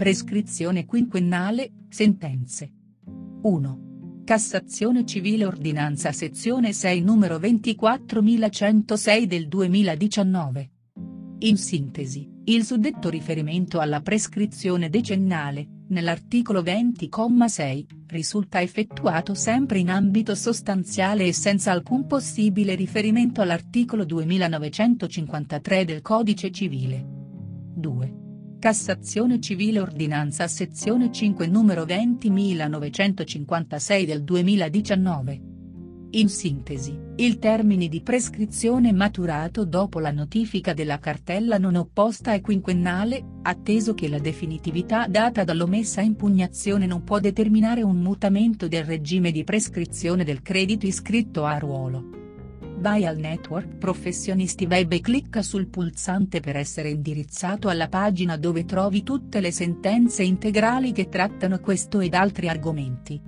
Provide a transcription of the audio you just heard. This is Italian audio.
prescrizione quinquennale, sentenze. 1. Cassazione civile ordinanza sezione 6 numero 24106 del 2019. In sintesi, il suddetto riferimento alla prescrizione decennale, nell'articolo 20,6, risulta effettuato sempre in ambito sostanziale e senza alcun possibile riferimento all'articolo 2953 del Codice civile. 2. Cassazione civile ordinanza sezione 5 numero 20956 del 2019. In sintesi, il termine di prescrizione maturato dopo la notifica della cartella non opposta è quinquennale, atteso che la definitività data dall'omessa impugnazione non può determinare un mutamento del regime di prescrizione del credito iscritto a ruolo. Vai al network Professionisti Web e clicca sul pulsante per essere indirizzato alla pagina dove trovi tutte le sentenze integrali che trattano questo ed altri argomenti.